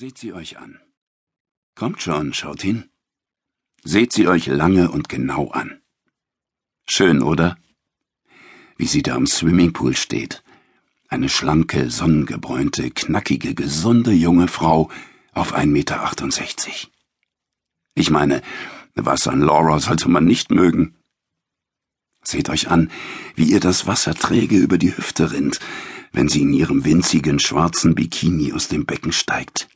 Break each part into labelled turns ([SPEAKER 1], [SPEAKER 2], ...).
[SPEAKER 1] Seht sie euch an. Kommt schon, schaut hin. Seht sie euch lange und genau an. Schön, oder? Wie sie da am Swimmingpool steht. Eine schlanke, sonnengebräunte, knackige, gesunde junge Frau auf 1,68 Meter. Ich meine, was an Laura sollte man nicht mögen? Seht euch an, wie ihr das Wasser träge über die Hüfte rinnt, wenn sie in ihrem winzigen schwarzen Bikini aus dem Becken steigt.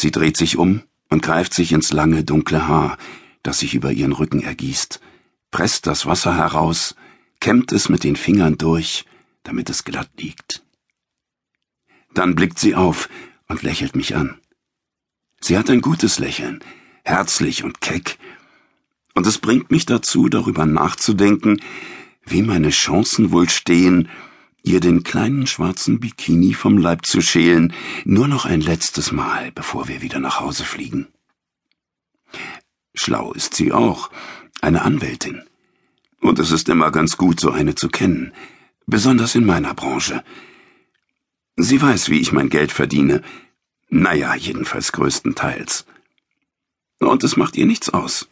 [SPEAKER 1] Sie dreht sich um und greift sich ins lange dunkle Haar, das sich über ihren Rücken ergießt, presst das Wasser heraus, kämmt es mit den Fingern durch, damit es glatt liegt. Dann blickt sie auf und lächelt mich an. Sie hat ein gutes Lächeln, herzlich und keck, und es bringt mich dazu, darüber nachzudenken, wie meine Chancen wohl stehen, ihr den kleinen schwarzen Bikini vom Leib zu schälen, nur noch ein letztes Mal, bevor wir wieder nach Hause fliegen. Schlau ist sie auch, eine Anwältin. Und es ist immer ganz gut, so eine zu kennen, besonders in meiner Branche. Sie weiß, wie ich mein Geld verdiene. Naja, jedenfalls größtenteils. Und es macht ihr nichts aus.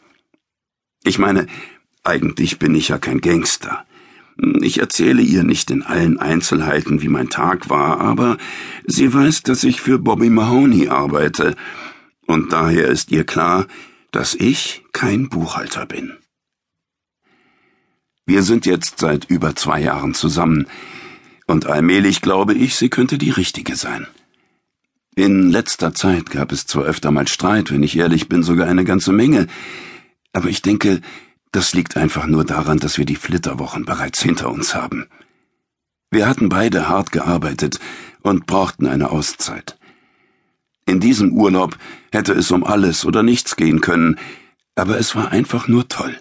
[SPEAKER 1] Ich meine, eigentlich bin ich ja kein Gangster. Ich erzähle ihr nicht in allen Einzelheiten, wie mein Tag war, aber sie weiß, dass ich für Bobby Mahoney arbeite, und daher ist ihr klar, dass ich kein Buchhalter bin. Wir sind jetzt seit über zwei Jahren zusammen, und allmählich glaube ich, sie könnte die richtige sein. In letzter Zeit gab es zwar öfter mal Streit, wenn ich ehrlich bin, sogar eine ganze Menge, aber ich denke, das liegt einfach nur daran, dass wir die Flitterwochen bereits hinter uns haben. Wir hatten beide hart gearbeitet und brauchten eine Auszeit. In diesem Urlaub hätte es um alles oder nichts gehen können, aber es war einfach nur toll.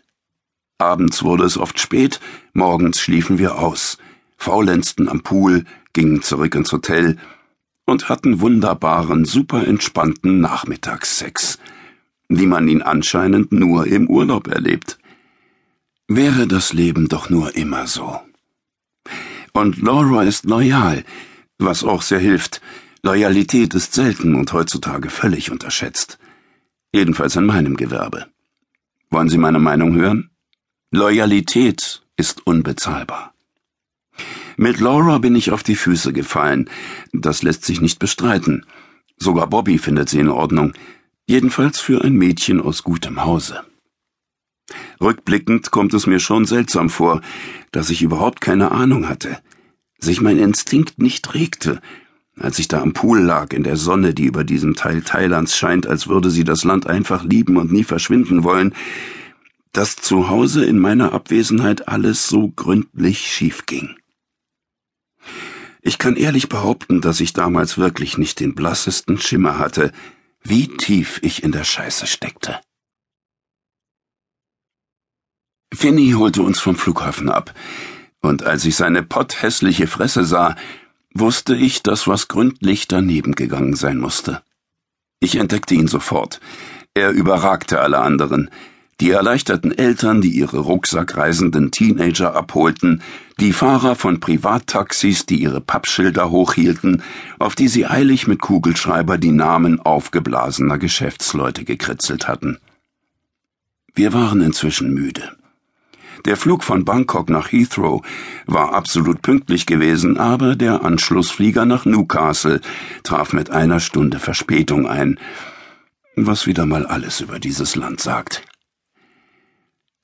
[SPEAKER 1] Abends wurde es oft spät, morgens schliefen wir aus, faulenzten am Pool, gingen zurück ins Hotel und hatten wunderbaren, super entspannten Nachmittagssex, wie man ihn anscheinend nur im Urlaub erlebt. Wäre das Leben doch nur immer so. Und Laura ist loyal, was auch sehr hilft. Loyalität ist selten und heutzutage völlig unterschätzt. Jedenfalls in meinem Gewerbe. Wollen Sie meine Meinung hören? Loyalität ist unbezahlbar. Mit Laura bin ich auf die Füße gefallen. Das lässt sich nicht bestreiten. Sogar Bobby findet sie in Ordnung. Jedenfalls für ein Mädchen aus gutem Hause. Rückblickend kommt es mir schon seltsam vor, dass ich überhaupt keine Ahnung hatte, sich mein Instinkt nicht regte, als ich da am Pool lag in der Sonne, die über diesem Teil Thailands scheint, als würde sie das Land einfach lieben und nie verschwinden wollen, dass zu Hause in meiner Abwesenheit alles so gründlich schief ging. Ich kann ehrlich behaupten, dass ich damals wirklich nicht den blassesten Schimmer hatte, wie tief ich in der Scheiße steckte. Finny holte uns vom Flughafen ab, und als ich seine potthässliche Fresse sah, wusste ich, dass was gründlich daneben gegangen sein musste. Ich entdeckte ihn sofort. Er überragte alle anderen. Die erleichterten Eltern, die ihre rucksackreisenden Teenager abholten, die Fahrer von Privattaxis, die ihre Pappschilder hochhielten, auf die sie eilig mit Kugelschreiber die Namen aufgeblasener Geschäftsleute gekritzelt hatten. Wir waren inzwischen müde. Der Flug von Bangkok nach Heathrow war absolut pünktlich gewesen, aber der Anschlussflieger nach Newcastle traf mit einer Stunde Verspätung ein, was wieder mal alles über dieses Land sagt.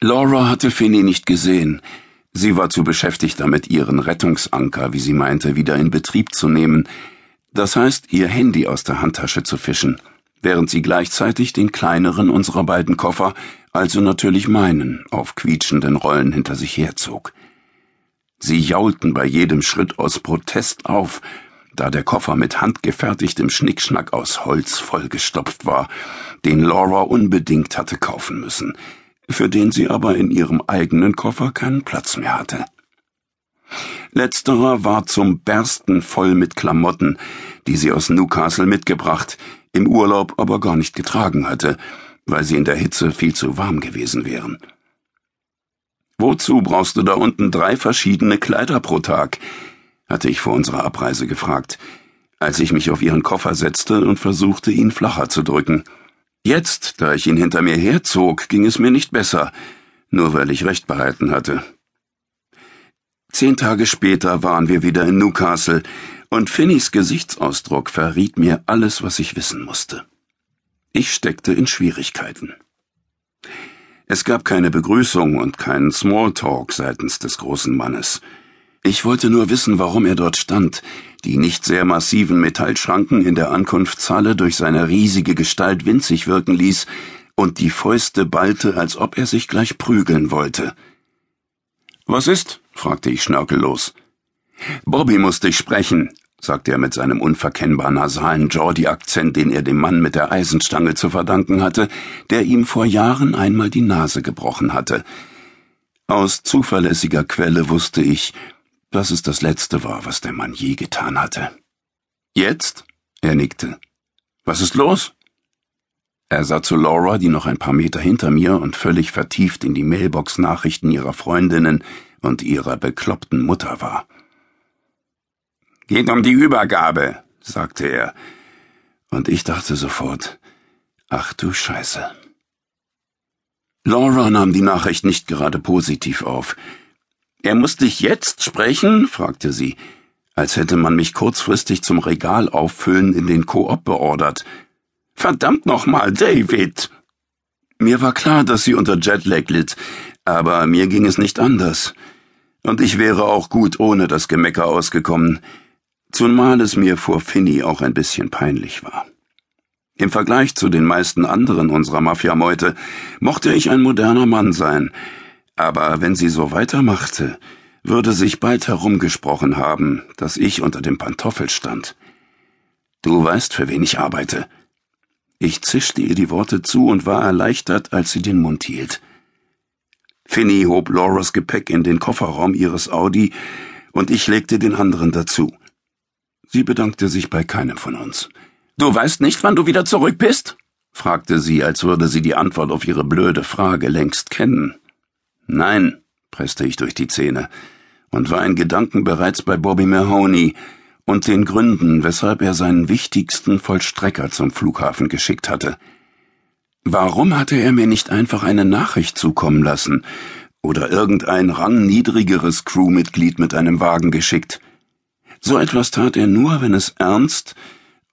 [SPEAKER 1] Laura hatte Finney nicht gesehen. Sie war zu beschäftigt damit, ihren Rettungsanker, wie sie meinte, wieder in Betrieb zu nehmen, das heißt, ihr Handy aus der Handtasche zu fischen während sie gleichzeitig den kleineren unserer beiden Koffer, also natürlich meinen, auf quietschenden Rollen hinter sich herzog. Sie jaulten bei jedem Schritt aus Protest auf, da der Koffer mit handgefertigtem Schnickschnack aus Holz vollgestopft war, den Laura unbedingt hatte kaufen müssen, für den sie aber in ihrem eigenen Koffer keinen Platz mehr hatte. Letzterer war zum Bersten voll mit Klamotten, die sie aus Newcastle mitgebracht, im Urlaub aber gar nicht getragen hatte, weil sie in der Hitze viel zu warm gewesen wären. Wozu brauchst du da unten drei verschiedene Kleider pro Tag? hatte ich vor unserer Abreise gefragt, als ich mich auf ihren Koffer setzte und versuchte, ihn flacher zu drücken. Jetzt, da ich ihn hinter mir herzog, ging es mir nicht besser, nur weil ich recht behalten hatte. Zehn Tage später waren wir wieder in Newcastle, und Finnys Gesichtsausdruck verriet mir alles, was ich wissen musste. Ich steckte in Schwierigkeiten. Es gab keine Begrüßung und keinen Smalltalk seitens des großen Mannes. Ich wollte nur wissen, warum er dort stand, die nicht sehr massiven Metallschranken in der Ankunftshalle durch seine riesige Gestalt winzig wirken ließ und die Fäuste ballte, als ob er sich gleich prügeln wollte. Was ist? fragte ich schnörkellos. Bobby muss dich sprechen, sagte er mit seinem unverkennbar nasalen Geordie-Akzent, den er dem Mann mit der Eisenstange zu verdanken hatte, der ihm vor Jahren einmal die Nase gebrochen hatte. Aus zuverlässiger Quelle wusste ich, dass es das Letzte war, was der Mann je getan hatte. Jetzt? Er nickte. Was ist los? Er sah zu Laura, die noch ein paar Meter hinter mir und völlig vertieft in die Mailbox-Nachrichten ihrer Freundinnen und ihrer bekloppten Mutter war. Geht um die Übergabe, sagte er, und ich dachte sofort, ach du Scheiße. Laura nahm die Nachricht nicht gerade positiv auf. Er muss dich jetzt sprechen? fragte sie, als hätte man mich kurzfristig zum Regal auffüllen in den Koop beordert. Verdammt nochmal, David! Mir war klar, dass sie unter Jetlag litt, aber mir ging es nicht anders. Und ich wäre auch gut ohne das Gemecker ausgekommen, zumal es mir vor Finny auch ein bisschen peinlich war. Im Vergleich zu den meisten anderen unserer Mafiameute mochte ich ein moderner Mann sein, aber wenn sie so weitermachte, würde sich bald herumgesprochen haben, dass ich unter dem Pantoffel stand. Du weißt, für wen ich arbeite. Ich zischte ihr die Worte zu und war erleichtert, als sie den Mund hielt. Finny hob Lauras Gepäck in den Kofferraum ihres Audi, und ich legte den anderen dazu. Sie bedankte sich bei keinem von uns. Du weißt nicht, wann du wieder zurück bist? fragte sie, als würde sie die Antwort auf ihre blöde Frage längst kennen. Nein, presste ich durch die Zähne und war in Gedanken bereits bei Bobby Mahoney und den Gründen, weshalb er seinen wichtigsten Vollstrecker zum Flughafen geschickt hatte. Warum hatte er mir nicht einfach eine Nachricht zukommen lassen oder irgendein rangniedrigeres Crewmitglied mit einem Wagen geschickt? So etwas tat er nur, wenn es ernst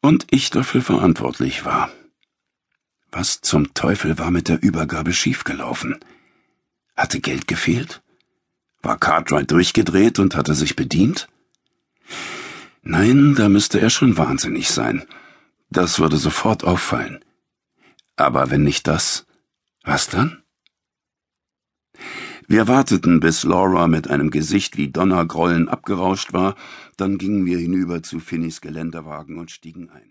[SPEAKER 1] und ich dafür verantwortlich war. Was zum Teufel war mit der Übergabe schiefgelaufen? Hatte Geld gefehlt? War Cartwright durchgedreht und hatte sich bedient? Nein, da müsste er schon wahnsinnig sein. Das würde sofort auffallen. Aber wenn nicht das, was dann? Wir warteten, bis Laura mit einem Gesicht wie Donnergrollen abgerauscht war, dann gingen wir hinüber zu Finnys Geländewagen und stiegen ein.